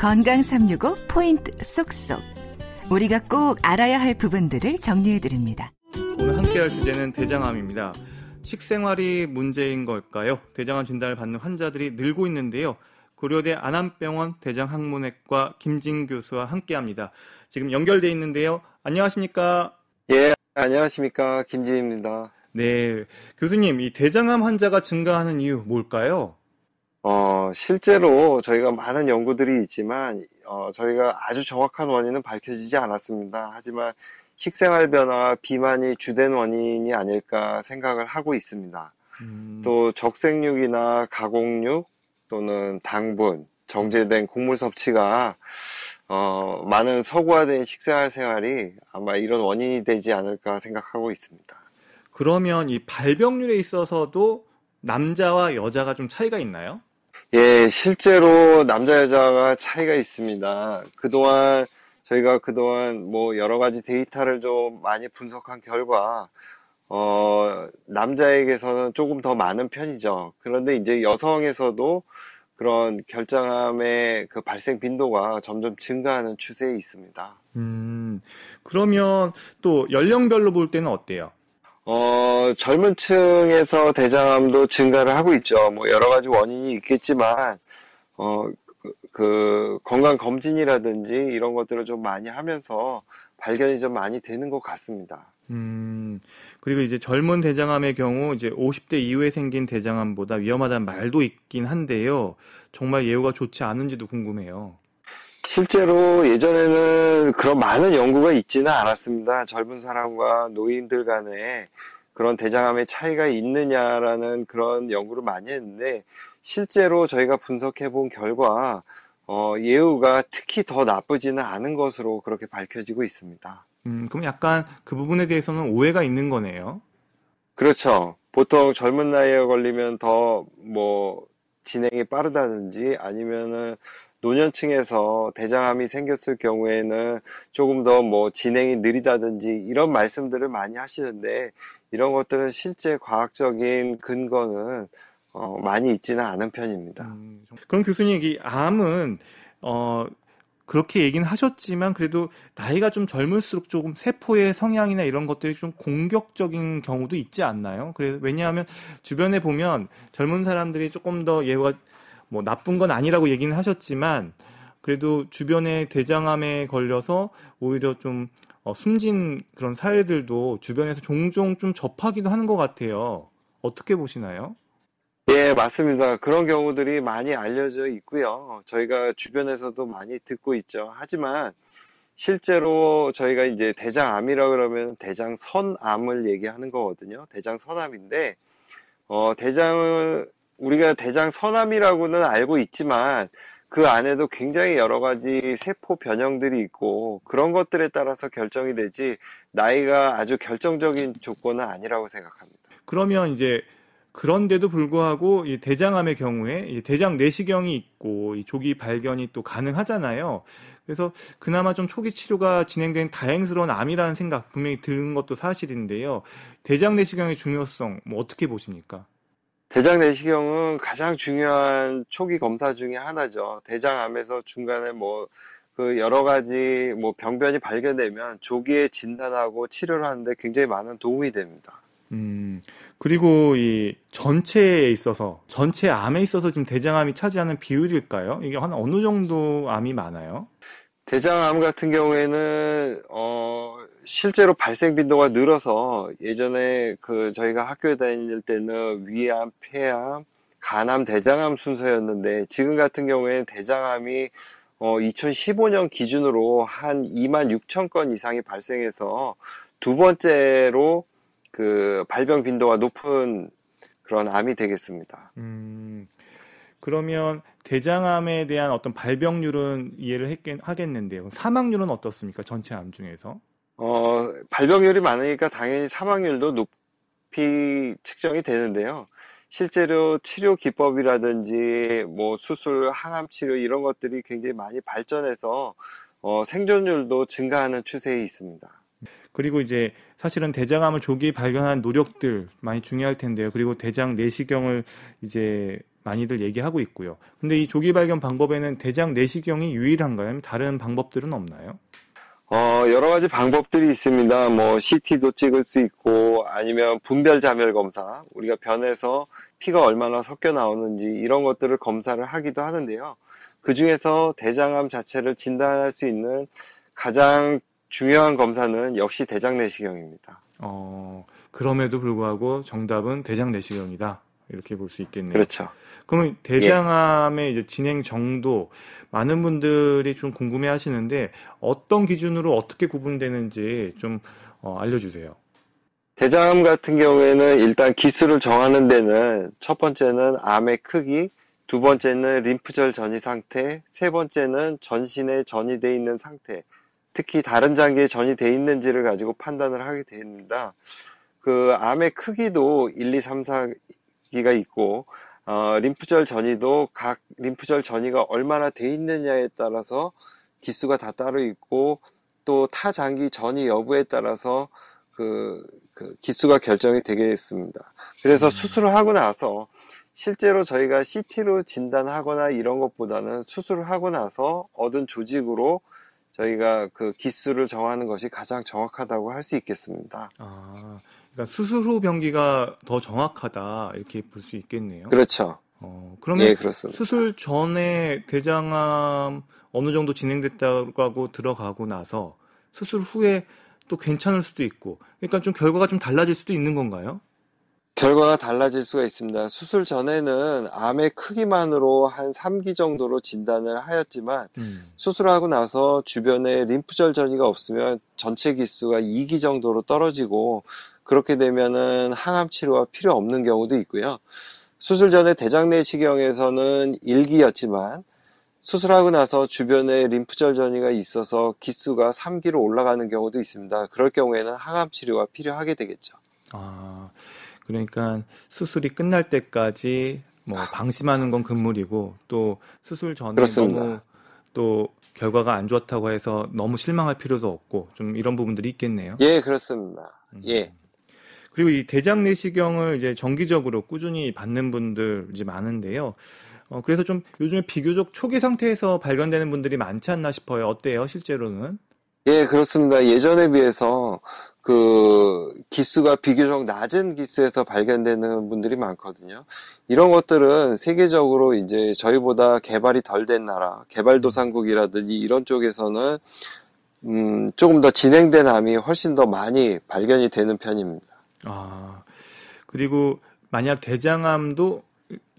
건강 365 포인트 쏙쏙. 우리가 꼭 알아야 할 부분들을 정리해 드립니다. 오늘 함께 할 주제는 대장암입니다. 식생활이 문제인 걸까요? 대장암 진단을 받는 환자들이 늘고 있는데요. 고려대 안암병원 대장학문외과 김진 교수와 함께합니다. 지금 연결돼 있는데요. 안녕하십니까? 예, 안녕하십니까? 김진입니다. 네, 교수님, 이 대장암 환자가 증가하는 이유 뭘까요? 어, 실제로 저희가 많은 연구들이 있지만, 어, 저희가 아주 정확한 원인은 밝혀지지 않았습니다. 하지만 식생활 변화와 비만이 주된 원인이 아닐까 생각을 하고 있습니다. 음... 또 적색육이나 가공육 또는 당분, 정제된 곡물 섭취가 어, 많은 서구화된 식생활 생활이 아마 이런 원인이 되지 않을까 생각하고 있습니다. 그러면 이 발병률에 있어서도 남자와 여자가 좀 차이가 있나요? 예, 실제로 남자 여자가 차이가 있습니다. 그동안 저희가 그동안 뭐 여러 가지 데이터를 좀 많이 분석한 결과 어, 남자에게서는 조금 더 많은 편이죠. 그런데 이제 여성에서도 그런 결장암의 그 발생 빈도가 점점 증가하는 추세에 있습니다. 음, 그러면 또 연령별로 볼 때는 어때요? 어, 젊은 층에서 대장암도 증가를 하고 있죠. 뭐 여러 가지 원인이 있겠지만, 어, 그, 그 건강 검진이라든지 이런 것들을 좀 많이 하면서 발견이 좀 많이 되는 것 같습니다. 음, 그리고 이제 젊은 대장암의 경우 이제 50대 이후에 생긴 대장암보다 위험하다는 말도 있긴 한데요. 정말 예후가 좋지 않은지도 궁금해요. 실제로 예전에는 그런 많은 연구가 있지는 않았습니다. 젊은 사람과 노인들 간에 그런 대장암의 차이가 있느냐라는 그런 연구를 많이 했는데 실제로 저희가 분석해 본 결과 어, 예후가 특히 더 나쁘지는 않은 것으로 그렇게 밝혀지고 있습니다. 음, 그럼 약간 그 부분에 대해서는 오해가 있는 거네요. 그렇죠. 보통 젊은 나이에 걸리면 더 뭐 진행이 빠르다든지 아니면은 노년층에서 대장암이 생겼을 경우에는 조금 더 뭐 진행이 느리다든지 이런 말씀들을 많이 하시는데 이런 것들은 실제 과학적인 근거는 어, 많이 있지는 않은 편입니다. 음, 그럼 교수님, 이 암은 어, 그렇게 얘기는 하셨지만 그래도 나이가 좀 젊을수록 조금 세포의 성향이나 이런 것들이 좀 공격적인 경우도 있지 않나요? 그래 왜냐하면 주변에 보면 젊은 사람들이 조금 더 예후가 뭐 나쁜 건 아니라고 얘기는 하셨지만 그래도 주변에 대장암에 걸려서 오히려 좀 어, 숨진 그런 사례들도 주변에서 종종 좀 접하기도 하는 것 같아요. 어떻게 보시나요? 예, 맞습니다. 그런 경우들이 많이 알려져 있고요. 저희가 주변에서도 많이 듣고 있죠. 하지만 실제로 저희가 이제 대장암이라 그러면 대장선암을 얘기하는 거거든요. 대장선암인데 어, 대장을 우리가 대장 선암이라고는 알고 있지만 그 안에도 굉장히 여러 가지 세포 변형들이 있고 그런 것들에 따라서 결정이 되지 나이가 아주 결정적인 조건은 아니라고 생각합니다. 그러면 이제 그런데도 불구하고 이 대장암의 경우에 이 대장 내시경이 있고 이 조기 발견이 또 가능하잖아요. 그래서 그나마 좀 초기 치료가 진행된 다행스러운 암이라는 생각 분명히 드는 것도 사실인데요. 대장 내시경의 중요성 뭐 어떻게 보십니까? 대장 내시경은 가장 중요한 초기 검사 중에 하나죠. 대장암에서 중간에 뭐, 그 여러 가지 뭐 병변이 발견되면 조기에 진단하고 치료를 하는데 굉장히 많은 도움이 됩니다. 음, 그리고 이 전체에 있어서, 전체 암에 있어서 지금 대장암이 차지하는 비율일까요? 이게 한 어느 정도 암이 많아요? 대장암 같은 경우에는, 어, 실제로 발생 빈도가 늘어서 예전에 그 저희가 학교에 다닐 때는 위암, 폐암, 간암, 대장암 순서였는데 지금 같은 경우에는 대장암이 어 2015년 기준으로 한 2만 6천 건 이상이 발생해서 두 번째로 그 발병 빈도가 높은 그런 암이 되겠습니다. 음, 그러면 대장암에 대한 어떤 발병률은 이해를 했겠, 하겠는데요. 사망률은 어떻습니까? 전체 암 중에서? 어, 발병률이 많으니까 당연히 사망률도 높이 측정이 되는데요. 실제로 치료 기법이라든지 뭐 수술, 항암 치료 이런 것들이 굉장히 많이 발전해서 어, 생존율도 증가하는 추세에 있습니다. 그리고 이제 사실은 대장암을 조기 발견한 노력들 많이 중요할 텐데요. 그리고 대장 내시경을 이제 많이들 얘기하고 있고요. 근데 이 조기 발견 방법에는 대장 내시경이 유일한가요? 다른 방법들은 없나요? 어, 여러 가지 방법들이 있습니다. 뭐, CT도 찍을 수 있고, 아니면 분별 자멸 검사, 우리가 변에서 피가 얼마나 섞여 나오는지, 이런 것들을 검사를 하기도 하는데요. 그 중에서 대장암 자체를 진단할 수 있는 가장 중요한 검사는 역시 대장 내시경입니다. 어, 그럼에도 불구하고 정답은 대장 내시경이다. 이렇게 볼 수 있겠네요. 그렇죠. 그러면 대장암의 이제 진행 정도 많은 분들이 좀 궁금해 하시는데 어떤 기준으로 어떻게 구분되는지 좀 어, 알려주세요. 대장암 같은 경우에는 일단 기수를 정하는 데는 첫 번째는 암의 크기, 두 번째는 림프절 전이 상태, 세 번째는 전신에 전이 돼 있는 상태, 특히 다른 장기에 전이 돼 있는지를 가지고 판단을 하게 됩니다. 그 암의 크기도 1, 2, 3, 4 기가 있고 어, 림프절 전이도 각 림프절 전이가 얼마나 돼 있느냐에 따라서 기수가 다 따로 있고 또 타 장기 전이 여부에 따라서 그, 그 기수가 결정이 되겠습니다. 그래서 음. 수술을 하고 나서 실제로 저희가 CT로 진단하거나 이런 것보다는 수술을 하고 나서 얻은 조직으로 저희가 그 기수를 정하는 것이 가장 정확하다고 할 수 있겠습니다. 아, 그러니까 수술 후 병기가 더 정확하다 이렇게 볼 수 있겠네요. 그렇죠. 어, 그러면 예. 수술 전에 대장암 어느 정도 진행됐다고 하고 들어가고 나서 수술 후에 또 괜찮을 수도 있고, 그러니까 좀 결과가 좀 달라질 수도 있는 건가요? 결과가 달라질 수가 있습니다. 수술 전에는 암의 크기만으로 한 3기 정도로 진단을 하였지만 음. 수술하고 나서 주변에 림프절 전이가 없으면 전체 기수가 2기 정도로 떨어지고 그렇게 되면은 항암 치료가 필요 없는 경우도 있고요. 수술 전에 대장 내시경에서는 1기였지만 수술하고 나서 주변에 림프절 전이가 있어서 기수가 3기로 올라가는 경우도 있습니다. 그럴 경우에는 항암 치료가 필요하게 되겠죠. 아, 그러니까 수술이 끝날 때까지 뭐 방심하는 건 금물이고 또 수술 전에 그렇습니다. 너무 또 결과가 안 좋았다고 해서 너무 실망할 필요도 없고 좀 이런 부분들이 있겠네요. 예, 그렇습니다. 음. 예. 그리고 이 대장 내시경을 이제 정기적으로 꾸준히 받는 분들 이제 많은데요. 어, 그래서 좀 요즘에 비교적 초기 상태에서 발견되는 분들이 많지 않나 싶어요. 어때요, 실제로는? 예, 그렇습니다. 예전에 비해서 그 기수가 비교적 낮은 기수에서 발견되는 분들이 많거든요. 이런 것들은 세계적으로 이제 저희보다 개발이 덜 된 나라, 개발도상국이라든지 이런 쪽에서는 음, 조금 더 진행된 암이 훨씬 더 많이 발견이 되는 편입니다. 아, 그리고 만약 대장암도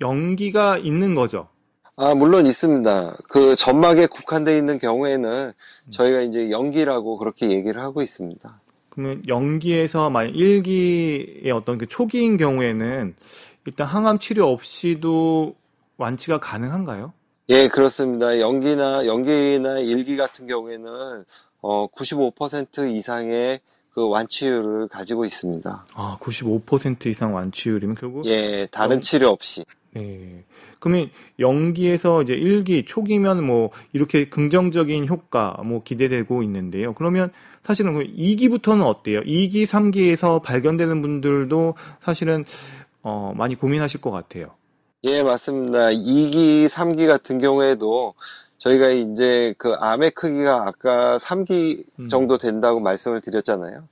연기가 있는 거죠. 아, 물론 있습니다. 그 점막에 국한되어 있는 경우에는 저희가 이제 연기라고 그렇게 얘기를 하고 있습니다. 그러면 연기에서 만약 1기의 어떤 그 초기인 경우에는 일단 항암 치료 없이도 완치가 가능한가요? 예, 그렇습니다. 연기나, 연기나 일기 같은 경우에는, 어, 95% 이상의 그 완치율을 가지고 있습니다. 아, 95% 이상 완치율이면 결국 예, 다른 연- 치료 없이. 네. 그러면 연기에서 이제 1기 초기면 뭐 이렇게 긍정적인 효과 뭐 기대되고 있는데요. 그러면 사실은 2기부터는 어때요? 2기, 3기에서 발견되는 분들도 사실은 어, 많이 고민하실 것 같아요. 예, 맞습니다. 2기, 3기 같은 경우에도 저희가 이제 그 암의 크기가 아까 3기 음. 정도 된다고 말씀을 드렸잖아요.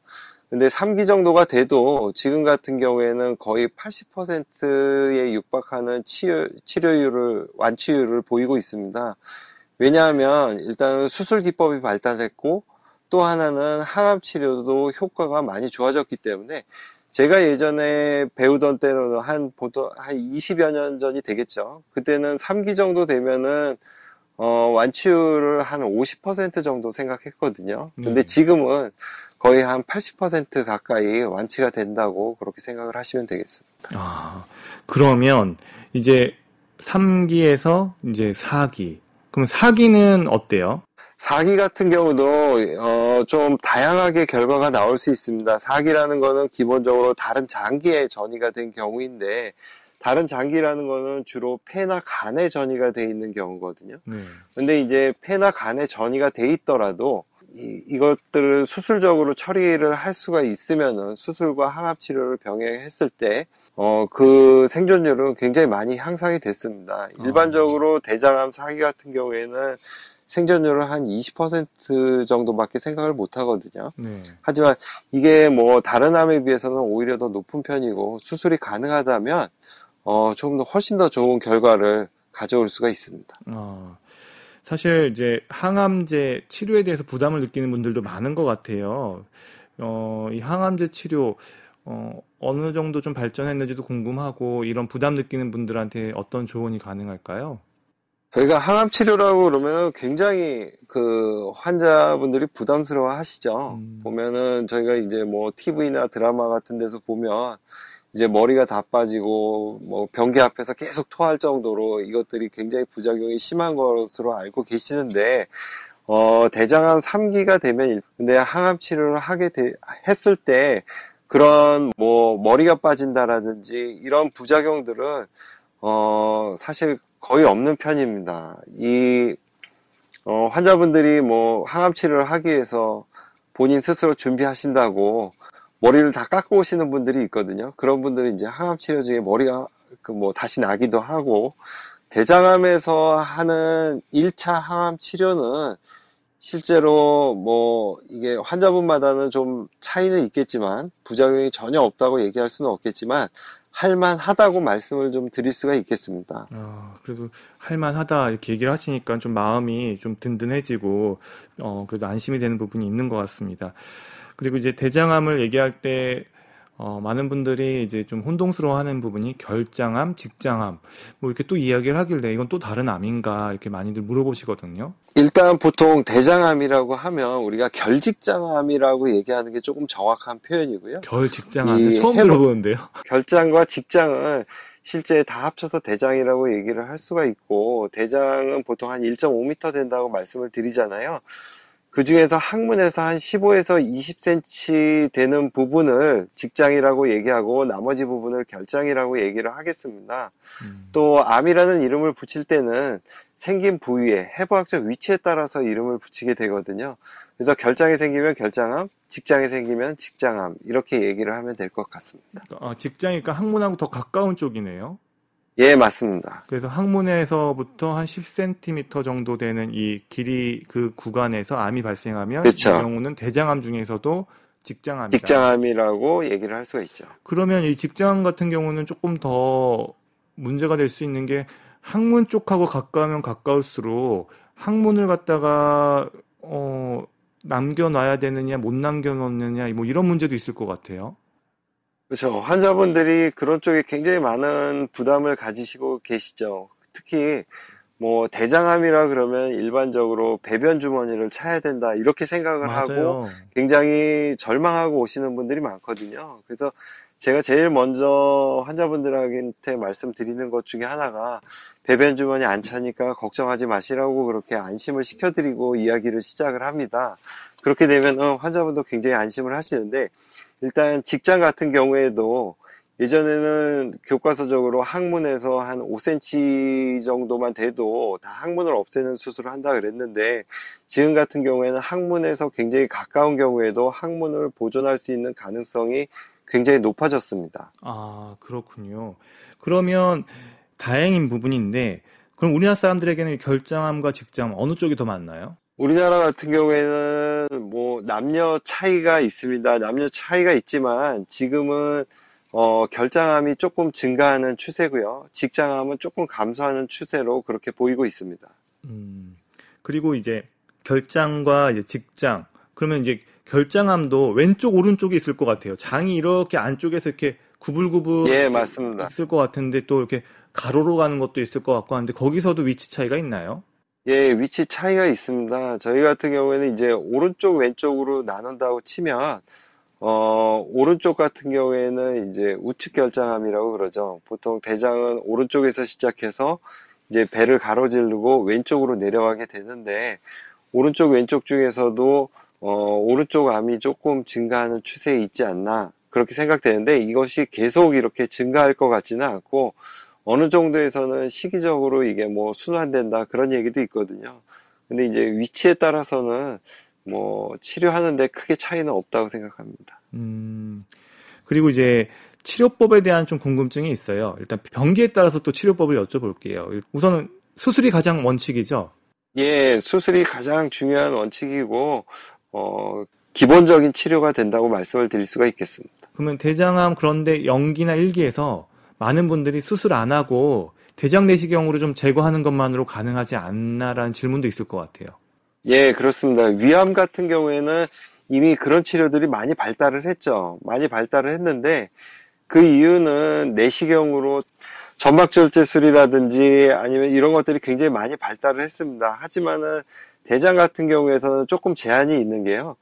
근데 3기 정도가 돼도 지금 같은 경우에는 거의 80%에 육박하는 치료, 치료율을, 완치율을 보이고 있습니다. 왜냐하면 일단 수술 기법이 발달했고 또 하나는 항암 치료도 효과가 많이 좋아졌기 때문에 제가 예전에 배우던 때는 한 보통 한 20여 년 전이 되겠죠. 그때는 3기 정도 되면은 어, 완치율을 한 50% 정도 생각했거든요. 근데 네. 지금은 거의 한 80% 가까이 완치가 된다고 그렇게 생각을 하시면 되겠습니다. 아, 그러면 이제 3기에서 이제 4기. 그럼 4기는 어때요? 4기 같은 경우도 어, 좀 다양하게 결과가 나올 수 있습니다. 4기라는 거는 기본적으로 다른 장기에 전이가 된 경우인데 다른 장기라는 거는 주로 폐나 간에 전이가 돼 있는 경우거든요. 네. 근데 이제 폐나 간에 전이가 돼 있더라도 이, 이것들을 수술적으로 처리를 할 수가 있으면은 수술과 항암 치료를 병행했을 때 어, 그 생존율은 굉장히 많이 향상이 됐습니다. 일반적으로 대장암 사기 같은 경우에는 생존율은 한20% 정도밖에 생각을 못 하거든요. 네. 하지만 이게 뭐 다른 암에 비해서는 오히려 더 높은 편이고 수술이 가능하다면 어, 조금 더 훨씬 더 좋은 결과를 가져올 수가 있습니다. 어, 사실 이제 항암제 치료에 대해서 부담을 느끼는 분들도 많은 것 같아요. 어, 이 항암제 치료 어, 어느 정도 좀 발전했는지도 궁금하고 이런 부담 느끼는 분들한테 어떤 조언이 가능할까요? 저희가 항암 치료라고 그러면 굉장히 그 환자분들이 부담스러워 하시죠. 음. 보면은 저희가 이제 뭐 TV나 드라마 같은 데서 보면 이제 머리가 다 빠지고 뭐 변기 앞에서 계속 토할 정도로 이것들이 굉장히 부작용이 심한 것으로 알고 계시는데 어 대장암 3기가 되면 근데 항암 치료를 하게 되, 했을 때 그런 뭐 머리가 빠진다라든지 이런 부작용들은 어 사실 거의 없는 편입니다. 이 어, 환자분들이 뭐 항암 치료를 하기 위해서 본인 스스로 준비하신다고 머리를 다 깎고 오시는 분들이 있거든요. 그런 분들은 이제 항암 치료 중에 머리가 그 뭐 다시 나기도 하고 대장암에서 하는 1차 항암 치료는 실제로 뭐 이게 환자분마다는 좀 차이는 있겠지만 부작용이 전혀 없다고 얘기할 수는 없겠지만 할만하다고 말씀을 좀 드릴 수가 있겠습니다. 아, 그래도 할만하다 이렇게 얘기를 하시니까 좀 마음이 좀 든든해지고 어, 그래도 안심이 되는 부분이 있는 것 같습니다. 그리고 이제 대장암을 얘기할 때 어, 많은 분들이 이제 좀 혼동스러워하는 부분이 결장암, 직장암 뭐 이렇게 또 이야기를 하길래 이건 또 다른 암인가 이렇게 많이들 물어보시거든요. 일단 보통 대장암이라고 하면 우리가 결직장암이라고 얘기하는 게 조금 정확한 표현이고요. 결직장암 이 처음 해로- 들어보는데요. 결장과 직장은 실제 다 합쳐서 대장이라고 얘기를 할 수가 있고 대장은 보통 한 1.5m 된다고 말씀을 드리잖아요. 그 중에서 항문에서 한 15에서 20cm 되는 부분을 직장이라고 얘기하고 나머지 부분을 결장이라고 얘기를 하겠습니다. 음. 또 암이라는 이름을 붙일 때는 생긴 부위에 해부학적 위치에 따라서 이름을 붙이게 되거든요. 그래서 결장이 생기면 결장암, 직장이 생기면 직장암 이렇게 얘기를 하면 될 것 같습니다. 아, 직장이니까 항문하고 더 가까운 쪽이네요. 예, 맞습니다. 그래서 항문에서부터 한 10cm 정도 되는 이 길이 그 구간에서 암이 발생하면 그쵸. 이 경우는 대장암 중에서도 직장암이다. 직장암이라고 얘기를 할 수가 있죠. 그러면 이 직장암 같은 경우는 조금 더 문제가 될 수 있는 게 항문 쪽하고 가까우면 가까울수록 항문을 갖다가 어 남겨놔야 되느냐 못 남겨놓느냐 뭐 이런 문제도 있을 것 같아요. 그렇죠. 환자분들이 그런 쪽에 굉장히 많은 부담을 가지시고 계시죠. 특히 뭐 대장암이라 그러면 일반적으로 배변 주머니를 차야 된다 이렇게 생각을 하고 맞아요. 굉장히 절망하고 오시는 분들이 많거든요. 그래서 제가 제일 먼저 환자분들한테 말씀드리는 것 중에 하나가 배변 주머니 안 차니까 걱정하지 마시라고 그렇게 안심을 시켜드리고 이야기를 시작을 합니다. 그렇게 되면 환자분도 굉장히 안심을 하시는데 일단 직장 같은 경우에도 예전에는 교과서적으로 항문에서 한 5cm 정도만 돼도 다 항문을 없애는 수술을 한다 그랬는데 지금 같은 경우에는 항문에서 굉장히 가까운 경우에도 항문을 보존할 수 있는 가능성이 굉장히 높아졌습니다. 아, 그렇군요. 그러면 다행인 부분인데, 그럼 우리나라 사람들에게는 결장암과 직장암 어느 쪽이 더 많나요? 우리나라 같은 경우에는 뭐 남녀 차이가 있습니다. 남녀 차이가 있지만 지금은 어, 결장암이 조금 증가하는 추세고요. 직장암은 조금 감소하는 추세로 그렇게 보이고 있습니다. 음, 그리고 이제 결장과 이제 직장, 그러면 이제 결장암도 왼쪽, 오른쪽이 있을 것 같아요. 장이 이렇게 안쪽에서 이렇게 구불구불 예, 맞습니다. 있을 것 같은데 또 이렇게 가로로 가는 것도 있을 것 같고 한데 거기서도 위치 차이가 있나요? 예, 위치 차이가 있습니다. 저희 같은 경우에는 이제 오른쪽, 왼쪽으로 나눈다고 치면, 어, 오른쪽 같은 경우에는 이제 우측 결장암이라고 그러죠. 보통 대장은 오른쪽에서 시작해서 이제 배를 가로지르고 왼쪽으로 내려가게 되는데, 오른쪽, 왼쪽 중에서도, 어, 오른쪽 암이 조금 증가하는 추세에 있지 않나, 그렇게 생각되는데, 이것이 계속 이렇게 증가할 것 같지는 않고, 어느 정도에서는 시기적으로 이게 뭐 순환된다 그런 얘기도 있거든요. 근데 이제 위치에 따라서는 뭐 치료하는데 크게 차이는 없다고 생각합니다. 음, 그리고 이제 치료법에 대한 좀 궁금증이 있어요. 일단 병기에 따라서 또 치료법을 여쭤볼게요. 우선은 수술이 가장 원칙이죠. 예, 수술이 가장 중요한 원칙이고 어, 기본적인 치료가 된다고 말씀을 드릴 수가 있겠습니다. 그러면 대장암 그런데 연기나 일기에서 많은 분들이 수술 안 하고 대장 내시경으로 좀 제거하는 것만으로 가능하지 않나라는 질문도 있을 것 같아요. 예, 그렇습니다. 위암 같은 경우에는 이미 그런 치료들이 많이 발달을 했죠. 많이 발달을 했는데 그 이유는 내시경으로 점막절제술이라든지 아니면 이런 것들이 굉장히 많이 발달을 했습니다. 하지만은 대장 같은 경우에서는 조금 제한이 있는 게요.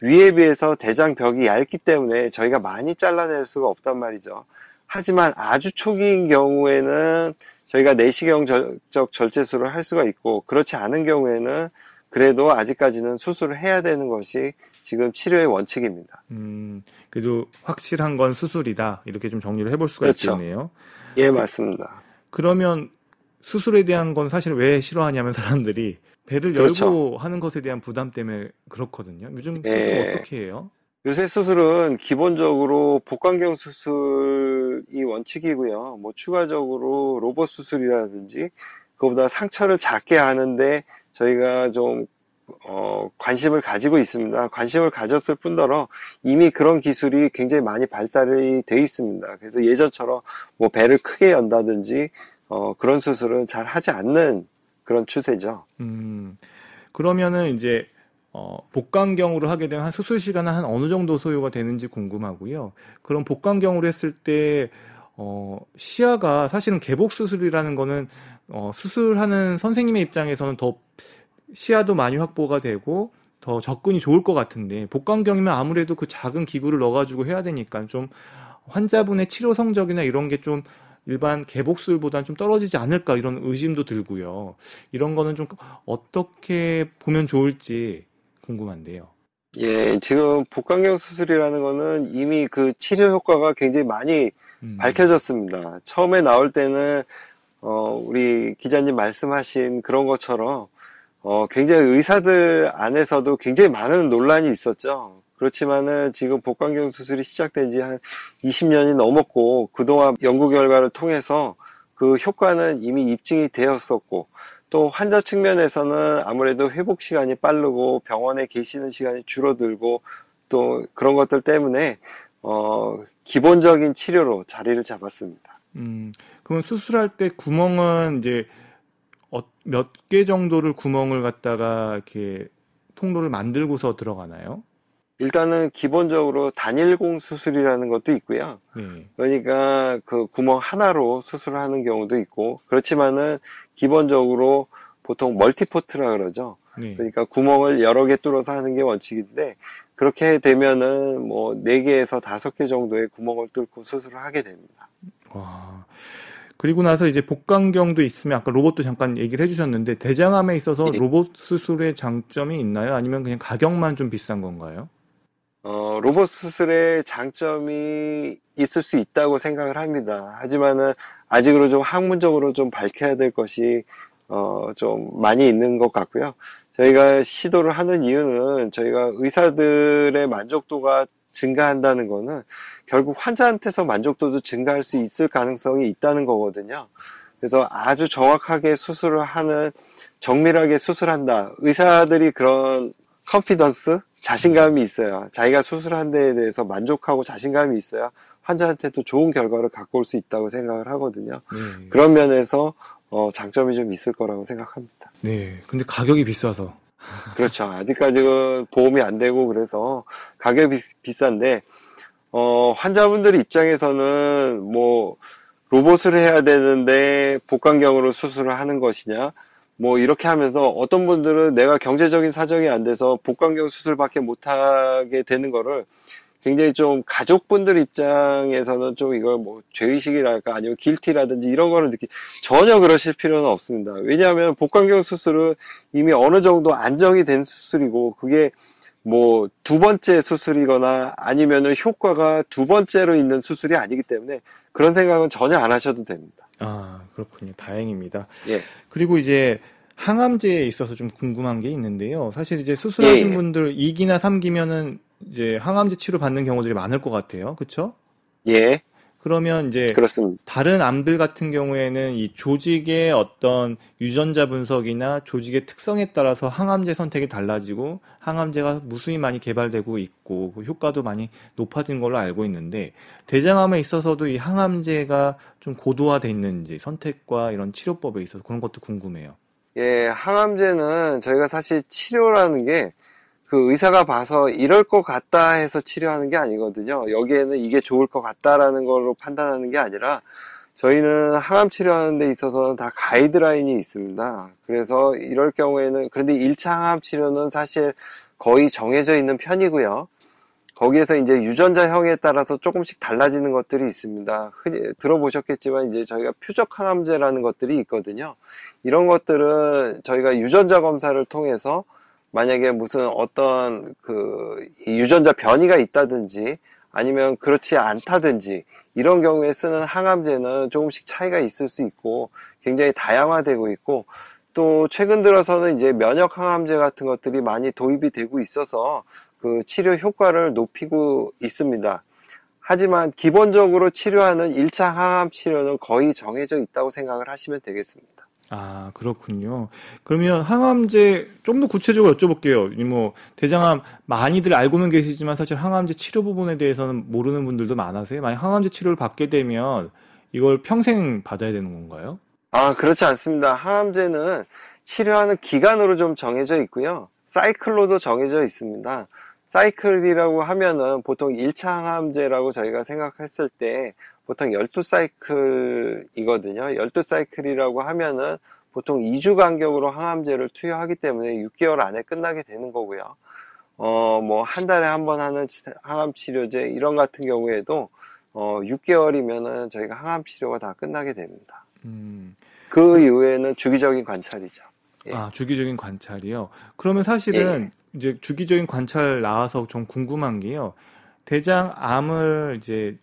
위에 비해서 대장 벽이 얇기 때문에 저희가 많이 잘라낼 수가 없단 말이죠. 하지만 아주 초기인 경우에는 저희가 내시경적 절제술을 할 수가 있고 그렇지 않은 경우에는 그래도 아직까지는 수술을 해야 되는 것이 지금 치료의 원칙입니다. 음, 그래도 확실한 건 수술이다. 이렇게 좀 정리를 해볼 수가 그렇죠. 있겠네요. 예, 맞습니다. 그러면 수술에 대한 건 사실 왜 싫어하냐면 사람들이 배를 그렇죠. 열고 하는 것에 대한 부담 때문에 그렇거든요. 요즘 수술 예. 어떻게 해요? 요새 수술은 기본적으로 복강경 수술이 원칙이고요. 뭐 추가적으로 로봇 수술이라든지 그보다 상처를 작게 하는데 저희가 좀 어, 관심을 가지고 있습니다. 관심을 가졌을 뿐더러 이미 그런 기술이 굉장히 많이 발달이 돼 있습니다. 그래서 예전처럼 뭐 배를 크게 연다든지 어, 그런 수술은 잘 하지 않는 그런 추세죠. 음, 그러면은 이제 어, 복강경으로 하게 되면 한 수술 시간은 한 어느 정도 소요가 되는지 궁금하고요. 그럼 복강경으로 했을 때 어, 시야가 사실은 개복 수술이라는 거는 어, 수술하는 선생님의 입장에서는 더 시야도 많이 확보가 되고 더 접근이 좋을 것 같은데 복강경이면 아무래도 그 작은 기구를 넣어가지고 해야 되니까 좀 환자분의 치료 성적이나 이런 게 좀 일반 개복술보다는 좀 떨어지지 않을까 이런 의심도 들고요. 이런 거는 좀 어떻게 보면 좋을지 궁금한데요. 예, 지금 복강경 수술이라는 거는 이미 그 치료 효과가 굉장히 많이 음, 밝혀졌습니다. 처음에 나올 때는 어, 우리 기자님 말씀하신 그런 것처럼 어, 굉장히 의사들 안에서도 굉장히 많은 논란이 있었죠. 그렇지만은 지금 복강경 수술이 시작된 지 한 20년이 넘었고 그동안 연구 결과를 통해서 그 효과는 이미 입증이 되었었고 또 환자 측면에서는 아무래도 회복 시간이 빠르고 병원에 계시는 시간이 줄어들고 또 그런 것들 때문에 어, 기본적인 치료로 자리를 잡았습니다. 음, 그러면 수술할 때 구멍은 이제 어, 몇개 정도를 구멍을 갖다가 이렇게 통로를 만들고서 들어가나요? 일단은 기본적으로 단일공 수술이라는 것도 있고요. 네. 그러니까 그 구멍 하나로 수술을 하는 경우도 있고 그렇지만은 기본적으로 보통 멀티포트라 그러죠. 네. 그러니까 구멍을 여러 개 뚫어서 하는 게 원칙인데 그렇게 되면은 뭐네 개에서 다섯 개 정도의 구멍을 뚫고 수술을 하게 됩니다. 와. 그리고 나서 이제 복강경도 있으면 아까 로봇도 잠깐 얘기를 해주셨는데 대장암에 있어서 예. 로봇 수술의 장점이 있나요? 아니면 그냥 가격만 좀 비싼 건가요? 어, 로봇 수술의 장점이 있을 수 있다고 생각을 합니다. 하지만은 아직으로 좀 학문적으로 좀 밝혀야 될 것이 어, 좀 많이 있는 것 같고요. 저희가 시도를 하는 이유는 저희가 의사들의 만족도가 증가한다는 거는 결국 환자한테서 만족도도 증가할 수 있을 가능성이 있다는 거거든요. 그래서 아주 정확하게 수술을 하는 정밀하게 수술한다. 의사들이 그런 컨피던스, 자신감이 있어요. 자기가 수술한 데에 대해서 만족하고 자신감이 있어야 환자한테도 좋은 결과를 갖고 올 수 있다고 생각을 하거든요. 네. 그런 면에서 어, 장점이 좀 있을 거라고 생각합니다. 네. 근데 가격이 비싸서. 그렇죠. 아직까지는 보험이 안 되고 그래서 가격이 비- 비싼데 어, 환자분들 입장에서는 뭐 로봇을 해야 되는데 복강경으로 수술을 하는 것이냐 뭐 이렇게 하면서 어떤 분들은 내가 경제적인 사정이 안 돼서 복강경 수술밖에 못 하게 되는 거를 굉장히 좀 가족분들 입장에서는 좀 이걸 뭐 죄의식이랄까 아니면 길티라든지 이런 거를 느끼 전혀 그러실 필요는 없습니다. 왜냐하면 복강경 수술은 이미 어느 정도 안정이 된 수술이고 그게 뭐 두 번째 수술이거나 아니면은 효과가 두 번째로 있는 수술이 아니기 때문에 그런 생각은 전혀 안 하셔도 됩니다. 아, 그렇군요. 다행입니다. 예. 그리고 이제 항암제에 있어서 좀 궁금한 게 있는데요. 사실 이제 수술하신 예, 예. 분들 2기나 3기면은 이제 항암제 치료 받는 경우들이 많을 것 같아요. 그렇죠? 예. 그러면 이제 그렇습니다. 다른 암들 같은 경우에는 이 조직의 어떤 유전자 분석이나 조직의 특성에 따라서 항암제 선택이 달라지고 항암제가 무수히 많이 개발되고 있고 그 효과도 많이 높아진 걸로 알고 있는데 대장암에 있어서도 이 항암제가 좀 고도화돼 있는지 선택과 이런 치료법에 있어서 그런 것도 궁금해요. 예, 항암제는 저희가 사실 치료라는 게 그 의사가 봐서 이럴 것 같다 해서 치료하는 게 아니거든요. 여기에는 이게 좋을 것 같다라는 걸로 판단하는 게 아니라 저희는 항암 치료하는 데 있어서는 다 가이드라인이 있습니다. 그래서 이럴 경우에는 그런데 1차 항암 치료는 사실 거의 정해져 있는 편이고요. 거기에서 이제 유전자형에 따라서 조금씩 달라지는 것들이 있습니다. 흔히 들어보셨겠지만 이제 저희가 표적 항암제라는 것들이 있거든요. 이런 것들은 저희가 유전자 검사를 통해서 만약에 무슨 어떤 그 유전자 변이가 있다든지 아니면 그렇지 않다든지 이런 경우에 쓰는 항암제는 조금씩 차이가 있을 수 있고 굉장히 다양화되고 있고 또 최근 들어서는 이제 면역 항암제 같은 것들이 많이 도입이 되고 있어서 그 치료 효과를 높이고 있습니다. 하지만 기본적으로 치료하는 1차 항암 치료는 거의 정해져 있다고 생각을 하시면 되겠습니다. 아, 그렇군요. 그러면 항암제 좀 더 구체적으로 여쭤볼게요. 뭐 대장암 많이들 알고는 계시지만 사실 항암제 치료 부분에 대해서는 모르는 분들도 많아서요. 만약 항암제 치료를 받게 되면 이걸 평생 받아야 되는 건가요? 아, 그렇지 않습니다. 항암제는 치료하는 기간으로 좀 정해져 있고요. 사이클로도 정해져 있습니다. 사이클이라고 하면은 보통 1차 항암제라고 저희가 생각했을 때 보통 12사이클이거든요. 12사이클이라고 하면은 보통 2주 간격으로 항암제를 투여하기 때문에 6개월 안에 끝나게 되는 거고요. 어, 뭐, 한 달에 한 번 하는 항암 치료제, 이런 같은 경우에도, 어, 6개월이면은 저희가 항암 치료가 다 끝나게 됩니다. 음. 그 이후에는 주기적인 관찰이죠. 예. 아, 주기적인 관찰이요? 그러면 사실은 예. 이제 주기적인 관찰 나와서 좀 궁금한 게요. 대장암을 이제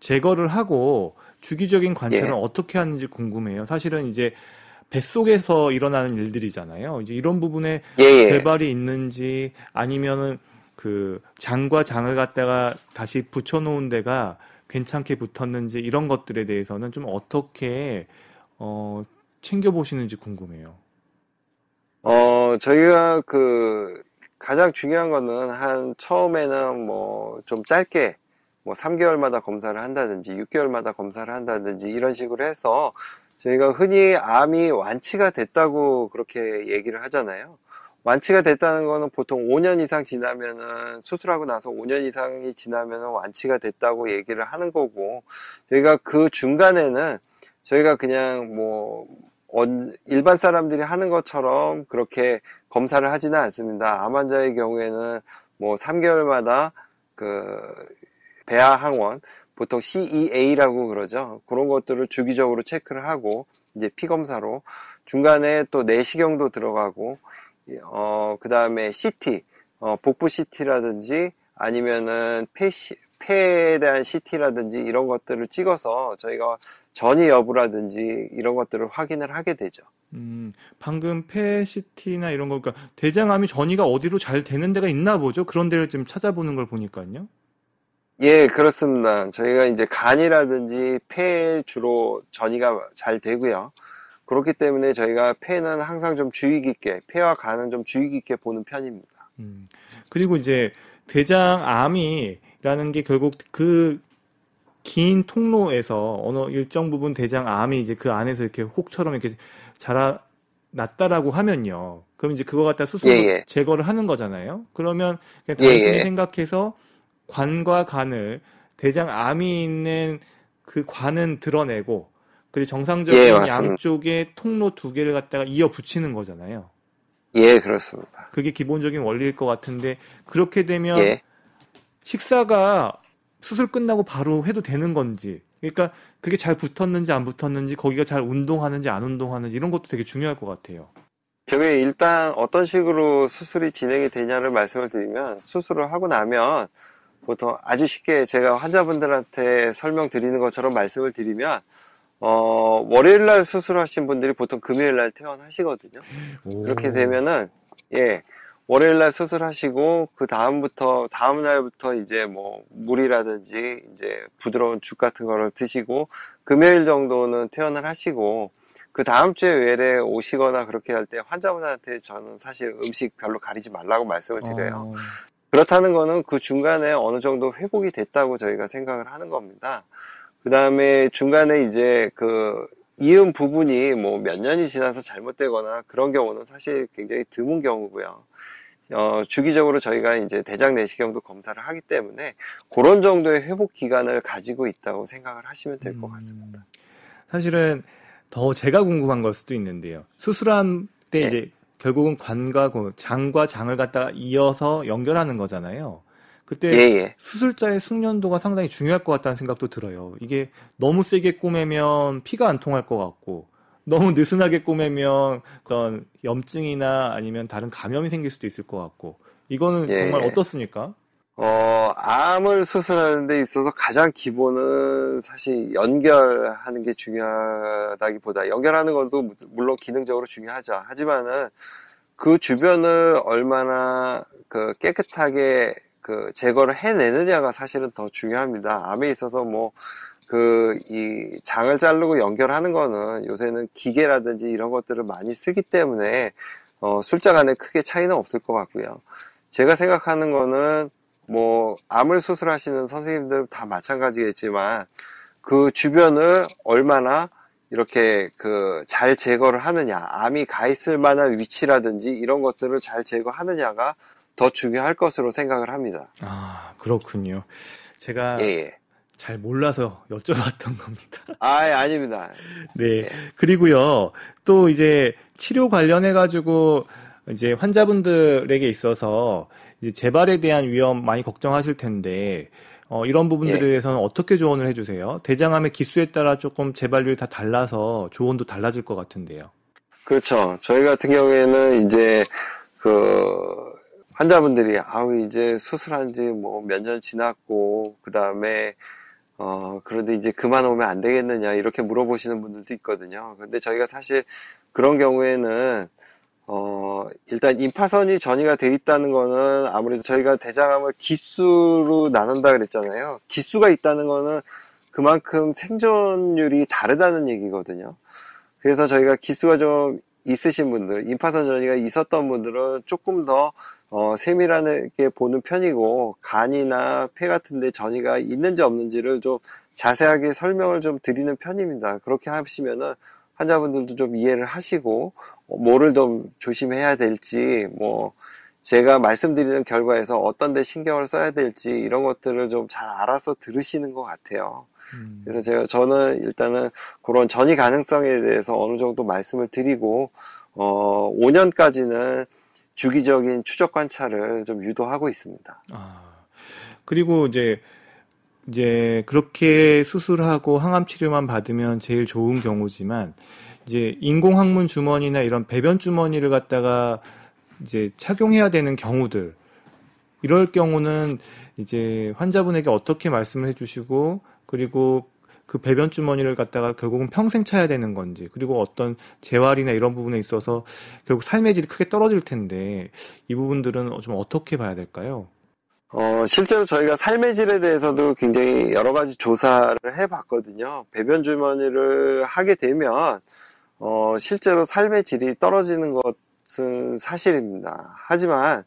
제거를 하고 주기적인 관찰은 예. 어떻게 하는지 궁금해요. 사실은 이제 뱃속에서 일어나는 일들이잖아요. 이제 이런 부분에 예예. 재발이 예. 있는지 아니면은 그 장과 장을 갖다가 다시 붙여놓은 데가 괜찮게 붙었는지 이런 것들에 대해서는 좀 어떻게 어, 챙겨보시는지 궁금해요. 어, 저희가 그 가장 중요한 거는 한 처음에는 뭐 좀 짧게 뭐 3개월마다 검사를 한다든지 6개월마다 검사를 한다든지 이런 식으로 해서 저희가 흔히 암이 완치가 됐다고 그렇게 얘기를 하잖아요. 완치가 됐다는 거는 보통 5년 이상 지나면은 수술하고 나서 5년 이상이 지나면은 완치가 됐다고 얘기를 하는 거고 저희가 그 중간에는 저희가 그냥 뭐 일반 사람들이 하는 것처럼 그렇게 검사를 하지는 않습니다. 암 환자의 경우에는 뭐 3개월마다 그 배아 항원, 보통 CEA라고 그러죠. 그런 것들을 주기적으로 체크를 하고 이제 피 검사로 중간에 또 내시경도 들어가고 어 그다음에 CT, 어 복부 CT라든지 아니면은 폐 폐에 대한 CT라든지 이런 것들을 찍어서 저희가 전이 여부라든지 이런 것들을 확인을 하게 되죠. 음, 방금 폐 CT나 이런 거, 그러니까 대장암이 전이가 어디로 잘 되는 데가 있나 보죠. 그런 데를 좀 찾아보는 걸 보니까요. 예, 그렇습니다. 저희가 이제 간이라든지 폐에 주로 전이가 잘 되고요. 그렇기 때문에 저희가 폐는 항상 좀 주의 깊게, 폐와 간은 좀 주의 깊게 보는 편입니다. 음, 그리고 이제 대장암이 라는 게 결국 그 긴 통로에서 어느 일정 부분 대장암이 이제 그 안에서 이렇게 혹처럼 이렇게 자라났다라고 하면요. 그럼 이제 그거 갖다 스스로 예, 예. 제거를 하는 거잖아요. 그러면 그냥 단순히 예, 예. 생각해서 관과 간을 대장암이 있는 그 관은 드러내고 그리고 정상적인 예, 양쪽의 통로 두 개를 갖다가 이어 붙이는 거잖아요. 예, 그렇습니다. 그게 기본적인 원리일 것 같은데 그렇게 되면 예. 식사가 수술 끝나고 바로 해도 되는 건지 그러니까 그게 잘 붙었는지 안 붙었는지 거기가 잘 운동하는지 안 운동하는지 이런 것도 되게 중요할 것 같아요. 경우에 일단 어떤 식으로 수술이 진행이 되냐를 말씀을 드리면 수술을 하고 나면 보통 아주 쉽게 제가 환자분들한테 설명드리는 것처럼 말씀을 드리면 어, 월요일 날 수술하신 분들이 보통 금요일 날 퇴원하시거든요. 오. 그렇게 되면은 예. 월요일 날 수술하시고 그 다음부터 다음 날부터 이제 뭐 물이라든지 이제 부드러운 죽 같은 거를 드시고 금요일 정도는 퇴원을 하시고 그 다음 주에 외래 오시거나 그렇게 할 때 환자분한테 저는 사실 음식 별로 가리지 말라고 말씀을 드려요. 어... 그렇다는 거는 그 중간에 어느 정도 회복이 됐다고 저희가 생각을 하는 겁니다. 그 다음에 중간에 이제 그 이은 부분이 뭐 몇 년이 지나서 잘못되거나 그런 경우는 사실 굉장히 드문 경우고요. 어, 주기적으로 저희가 이제 대장 내시경도 검사를 하기 때문에 그런 정도의 회복 기간을 가지고 있다고 생각을 하시면 될것 음. 같습니다. 사실은 더 제가 궁금한 걸 수도 있는데요. 수술한 때 네. 이제 결국은 관과 그 장과 장을 갖다가 이어서 연결하는 거잖아요. 그때 예, 예. 수술자의 숙련도가 상당히 중요할 것 같다는 생각도 들어요. 이게 너무 세게 꼬매면 피가 안 통할 것 같고 너무 느슨하게 꼬매면 그런 염증이나 아니면 다른 감염이 생길 수도 있을 것 같고 이거는 예. 정말 어떻습니까? 어, 암을 수술하는 데 있어서 가장 기본은 사실 연결하는 게 중요하다기보다 연결하는 것도 물론 기능적으로 중요하죠. 하지만은 그 주변을 얼마나 그 깨끗하게 그 제거를 해내느냐가 사실은 더 중요합니다. 암에 있어서 뭐 그 이 장을 자르고 연결하는 거는 요새는 기계라든지 이런 것들을 많이 쓰기 때문에 어 술자 간에 크게 차이는 없을 것 같고요. 제가 생각하는 거는 뭐 암을 수술하시는 선생님들 다 마찬가지겠지만 그 주변을 얼마나 이렇게 그 잘 제거를 하느냐, 암이 가 있을 만한 위치라든지 이런 것들을 잘 제거하느냐가 더 중요할 것으로 생각을 합니다. 아, 그렇군요. 제가 예, 예. 잘 몰라서 여쭤봤던 겁니다. 아, 예, 아닙니다. 네. 예. 그리고요, 또 이제 치료 관련해 가지고 이제 환자분들에게 있어서 이제 재발에 대한 위험 많이 걱정하실 텐데, 어, 이런 부분들에 예. 대해서는 어떻게 조언을 해주세요? 대장암의 기수에 따라 조금 재발률이 다 달라서 조언도 달라질 것 같은데요. 그렇죠. 저희 같은 경우에는 이제 그 환자분들이 아우 이제 수술한 지 뭐 몇 년 지났고 그 다음에 어 그런데 이제 그만 오면 안 되겠느냐 이렇게 물어보시는 분들도 있거든요. 근데 저희가 사실 그런 경우에는 어 일단 임파선이 전이가 돼 있다는 거는 아무래도 저희가 대장암을 기수로 나눈다 그랬잖아요. 기수가 있다는 거는 그만큼 생존율이 다르다는 얘기거든요. 그래서 저희가 기수가 좀 있으신 분들, 임파선 전이가 있었던 분들은 조금 더 어, 세밀하게 보는 편이고 간이나 폐 같은데 전이가 있는지 없는지를 좀 자세하게 설명을 좀 드리는 편입니다. 그렇게 하시면은 환자분들도 좀 이해를 하시고 어, 뭐를 좀 조심해야 될지 뭐 제가 말씀드리는 결과에서 어떤 데 신경을 써야 될지 이런 것들을 좀 잘 알아서 들으시는 것 같아요. 음. 그래서 제가 저는 일단은 그런 전이 가능성에 대해서 어느 정도 말씀을 드리고 어 5년까지는 주기적인 추적 관찰을 좀 유도하고 있습니다. 아, 그리고 이제 이제 그렇게 수술하고 항암 치료만 받으면 제일 좋은 경우지만 이제 인공 항문 주머니나 이런 배변 주머니를 갖다가 이제 착용해야 되는 경우들 이럴 경우는 이제 환자분에게 어떻게 말씀을 해주시고 그리고 그 배변 주머니를 갖다가 결국은 평생 차야 되는 건지 그리고 어떤 재활이나 이런 부분에 있어서 결국 삶의 질이 크게 떨어질 텐데 이 부분들은 좀 어떻게 봐야 될까요? 어, 실제로 저희가 삶의 질에 대해서도 굉장히 여러 가지 조사를 해 봤거든요. 배변 주머니를 하게 되면 어, 실제로 삶의 질이 떨어지는 것은 사실입니다. 하지만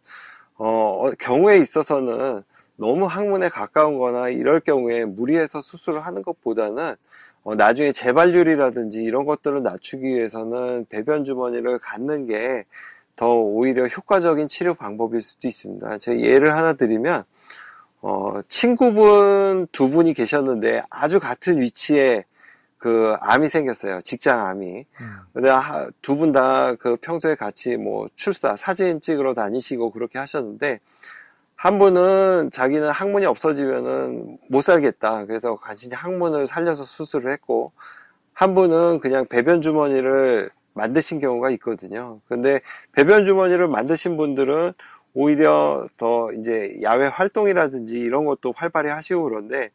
어, 경우에 있어서는 너무 항문에 가까운 거나 이럴 경우에 무리해서 수술을 하는 것보다는 어, 나중에 재발률이라든지 이런 것들을 낮추기 위해서는 배변 주머니를 갖는 게 더 오히려 효과적인 치료 방법일 수도 있습니다. 제가 예를 하나 드리면 어, 친구분 두 분이 계셨는데 아주 같은 위치에 그 암이 생겼어요. 직장 암이. 음. 근데 두 분 다 그 평소에 같이 뭐 출사 사진 찍으러 다니시고 그렇게 하셨는데 한 분은 자기는 항문이 없어지면은 못 살겠다. 그래서 간신히 항문을 살려서 수술을 했고, 한 분은 그냥 배변 주머니를 만드신 경우가 있거든요. 근데 배변 주머니를 만드신 분들은 오히려 더 이제 야외 활동이라든지 이런 것도 활발히 하시고 그런데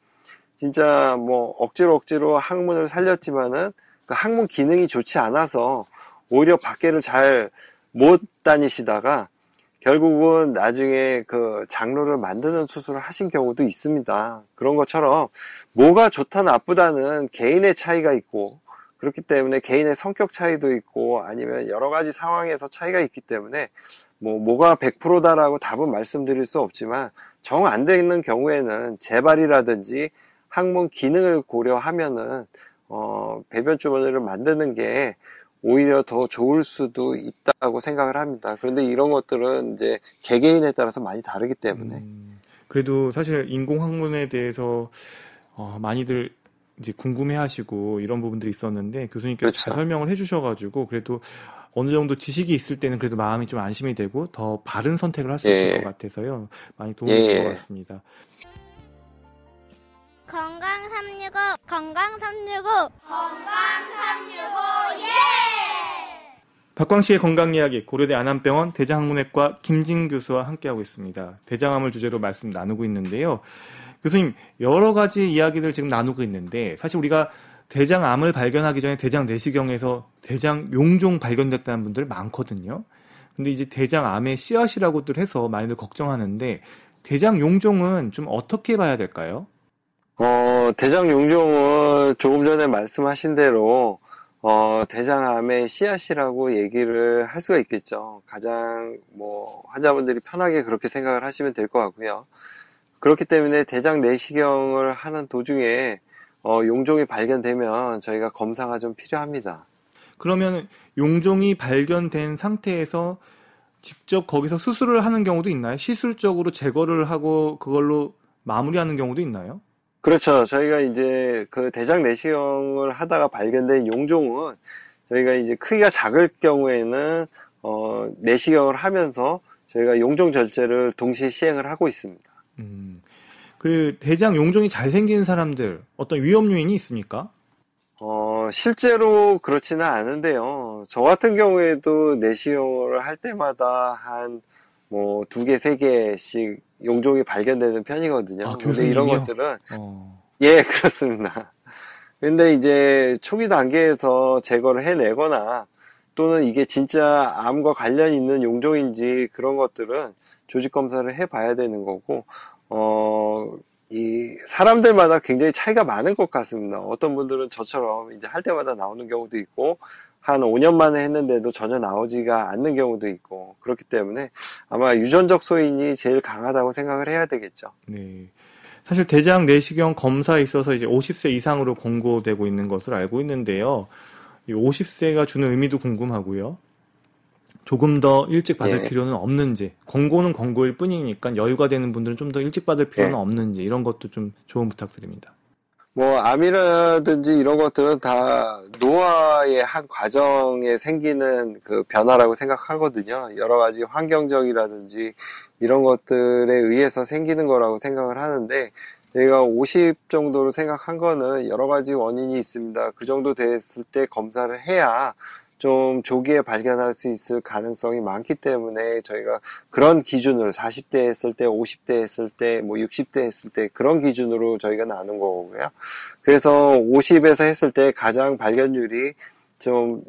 진짜 뭐 억지로 억지로 항문을 살렸지만은 그 항문 기능이 좋지 않아서 오히려 밖에를 잘 못 다니시다가 결국은 나중에 그 장로를 만드는 수술을 하신 경우도 있습니다. 그런 것처럼 뭐가 좋다 나쁘다는 개인의 차이가 있고 그렇기 때문에 개인의 성격 차이도 있고 아니면 여러 가지 상황에서 차이가 있기 때문에 뭐 뭐가 100%다라고 답은 말씀드릴 수 없지만 정 안 되는 경우에는 재발이라든지 항문 기능을 고려하면은 어, 배변 주머니를 만드는 게 오히려 더 좋을 수도 있다고 생각을 합니다. 그런데 이런 것들은 이제 개개인에 따라서 많이 다르기 때문에. 음, 그래도 사실 인공 항문에 대해서 어, 많이들 이제 궁금해하시고 이런 부분들이 있었는데 교수님께서 그렇죠. 잘 설명을 해주셔가지고 그래도 어느 정도 지식이 있을 때는 그래도 마음이 좀 안심이 되고 더 바른 선택을 할수 예. 있을 것 같아서요. 많이 도움이 예. 될것 같습니다. 건강 365 건강 365 건강 365 예! 박광식의 건강 이야기 고려대 안암병원 대장학문외과 김진 교수와 함께하고 있습니다. 대장암을 주제로 말씀 나누고 있는데요. 교수님 여러 가지 이야기들 지금 나누고 있는데 사실 우리가 대장암을 발견하기 전에 대장 내시경에서 대장 용종 발견됐다는 분들 많거든요. 근데 이제 대장암의 씨앗이라고들 해서 많이들 걱정하는데 대장 용종은 좀 어떻게 봐야 될까요? 어, 대장 용종은 조금 전에 말씀하신 대로 어, 대장암의 씨앗이라고 얘기를 할 수가 있겠죠. 가장 뭐 환자분들이 편하게 그렇게 생각을 하시면 될 것 같고요. 그렇기 때문에 대장 내시경을 하는 도중에 어, 용종이 발견되면 저희가 검사가 좀 필요합니다. 그러면 용종이 발견된 상태에서 직접 거기서 수술을 하는 경우도 있나요? 시술적으로 제거를 하고 그걸로 마무리하는 경우도 있나요? 그렇죠. 저희가 이제 그 대장 내시경을 하다가 발견된 용종은 저희가 이제 크기가 작을 경우에는 어, 내시경을 하면서 저희가 용종 절제를 동시에 시행을 하고 있습니다. 음, 그 대장 용종이 잘 생긴 사람들 어떤 위험 요인이 있습니까? 어, 실제로 그렇지는 않은데요. 저 같은 경우에도 내시경을 할 때마다 한 뭐 두 개, 세 개씩 용종이 발견되는 편이거든요. 아, 근데 이런 것들은 어. 예 그렇습니다. 근데 이제 초기 단계에서 제거를 해내거나 또는 이게 진짜 암과 관련 있는 용종인지 그런 것들은 조직 검사를 해봐야 되는 거고 어. 이 사람들마다 굉장히 차이가 많은 것 같습니다. 어떤 분들은 저처럼 이제 할 때마다 나오는 경우도 있고 한 5년 만에 했는데도 전혀 나오지가 않는 경우도 있고 그렇기 때문에 아마 유전적 소인이 제일 강하다고 생각을 해야 되겠죠. 네. 사실 대장 내시경 검사에 있어서 이제 50세 이상으로 권고되고 있는 것을 알고 있는데요. 50세가 주는 의미도 궁금하고요. 조금 더 일찍 받을 네. 필요는 없는지, 권고는 권고일 뿐이니까 여유가 되는 분들은 좀 더 일찍 받을 필요는 네. 없는지 이런 것도 좀 조언 부탁드립니다. 뭐 암이라든지 이런 것들은 다 노화의 한 과정에 생기는 그 변화라고 생각하거든요. 여러 가지 환경적이라든지 이런 것들에 의해서 생기는 거라고 생각을 하는데 저희가 50 정도로 생각한 거는 여러 가지 원인이 있습니다. 그 정도 됐을 때 검사를 해야 좀 조기에 발견할 수 있을 가능성이 많기 때문에 저희가 그런 기준으로 40대 했을 때, 50대 했을 때, 뭐 60대 했을 때 그런 기준으로 저희가 나눈 거고요. 그래서 50에서 했을 때 가장 발견율이 좀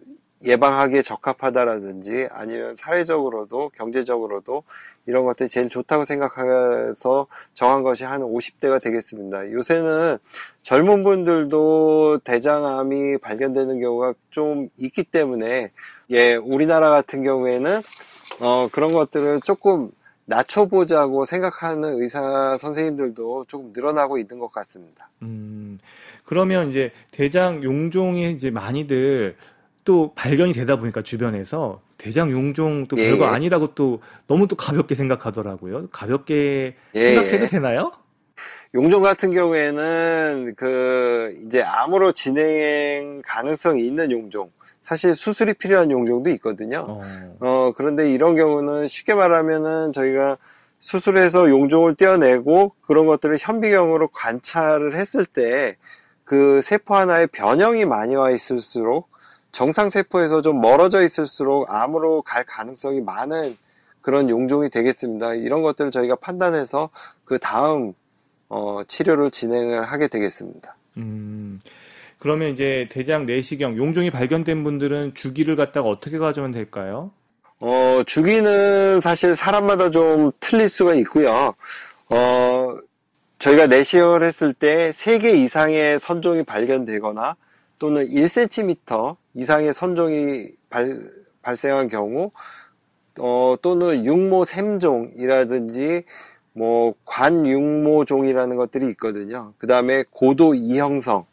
예방하기에 적합하다라든지 아니면 사회적으로도 경제적으로도 이런 것들이 제일 좋다고 생각해서 정한 것이 한 50대가 되겠습니다. 요새는 젊은 분들도 대장암이 발견되는 경우가 좀 있기 때문에 예, 우리나라 같은 경우에는 어, 그런 것들을 조금 낮춰보자고 생각하는 의사 선생님들도 조금 늘어나고 있는 것 같습니다. 음, 그러면 이제 대장 용종이 이제 많이들 또 발견이 되다 보니까 주변에서 대장 용종 또 예, 별거 예. 아니라고 또 너무 또 가볍게 생각하더라고요. 가볍게 예, 생각해도 예. 되나요? 용종 같은 경우에는 그 이제 암으로 진행 가능성이 있는 용종, 사실 수술이 필요한 용종도 있거든요. 어. 어 그런데 이런 경우는 쉽게 말하면은 저희가 수술해서 용종을 떼어내고 그런 것들을 현미경으로 관찰을 했을 때 그 세포 하나에 변형이 많이 와 있을수록 정상세포에서 좀 멀어져 있을수록 암으로 갈 가능성이 많은 그런 용종이 되겠습니다. 이런 것들을 저희가 판단해서 그 다음 어, 치료를 진행을 하게 되겠습니다. 음, 그러면 이제 대장 내시경 용종이 발견된 분들은 주기를 갖다가 어떻게 가져면 될까요? 어, 주기는 사실 사람마다 좀 틀릴 수가 있고요. 어, 저희가 내시경을 했을 때 3개 이상의 선종이 발견되거나 또는 1cm 이상의 선종이 발, 발생한 경우 어, 또는 육모 샘종이라든지 뭐 관육모종이라는 것들이 있거든요. 그 다음에 고도 이형성,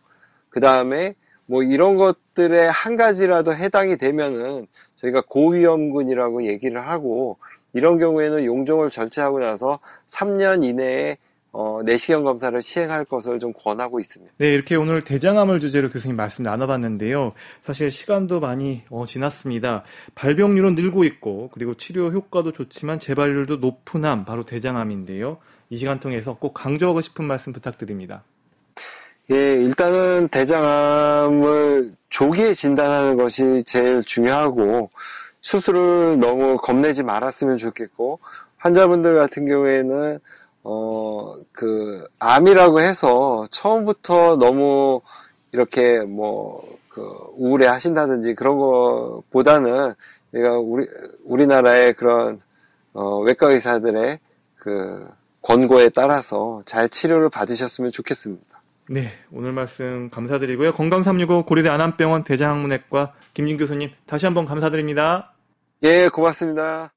그 다음에 뭐 이런 것들에 한 가지라도 해당이 되면은 저희가 고위험군이라고 얘기를 하고 이런 경우에는 용종을 절제하고 나서 3년 이내에 어, 내시경 검사를 시행할 것을 좀 권하고 있습니다. 네, 이렇게 오늘 대장암을 주제로 교수님 말씀 나눠봤는데요. 사실 시간도 많이 어, 지났습니다. 발병률은 늘고 있고 그리고 치료 효과도 좋지만 재발률도 높은 암 바로 대장암인데요. 이 시간 통해서 꼭 강조하고 싶은 말씀 부탁드립니다. 예, 일단은 대장암을 조기에 진단하는 것이 제일 중요하고 수술을 너무 겁내지 말았으면 좋겠고 환자분들 같은 경우에는 어, 그, 암이라고 해서 처음부터 너무 이렇게 뭐, 그, 우울해 하신다든지 그런 것보다는 내가 우리, 우리나라의 그런, 어, 외과 의사들의 그, 권고에 따라서 잘 치료를 받으셨으면 좋겠습니다. 네, 오늘 말씀 감사드리고요. 건강365 고려대 안암병원 대장학문외과 김진 교수님 다시 한번 감사드립니다. 예, 고맙습니다.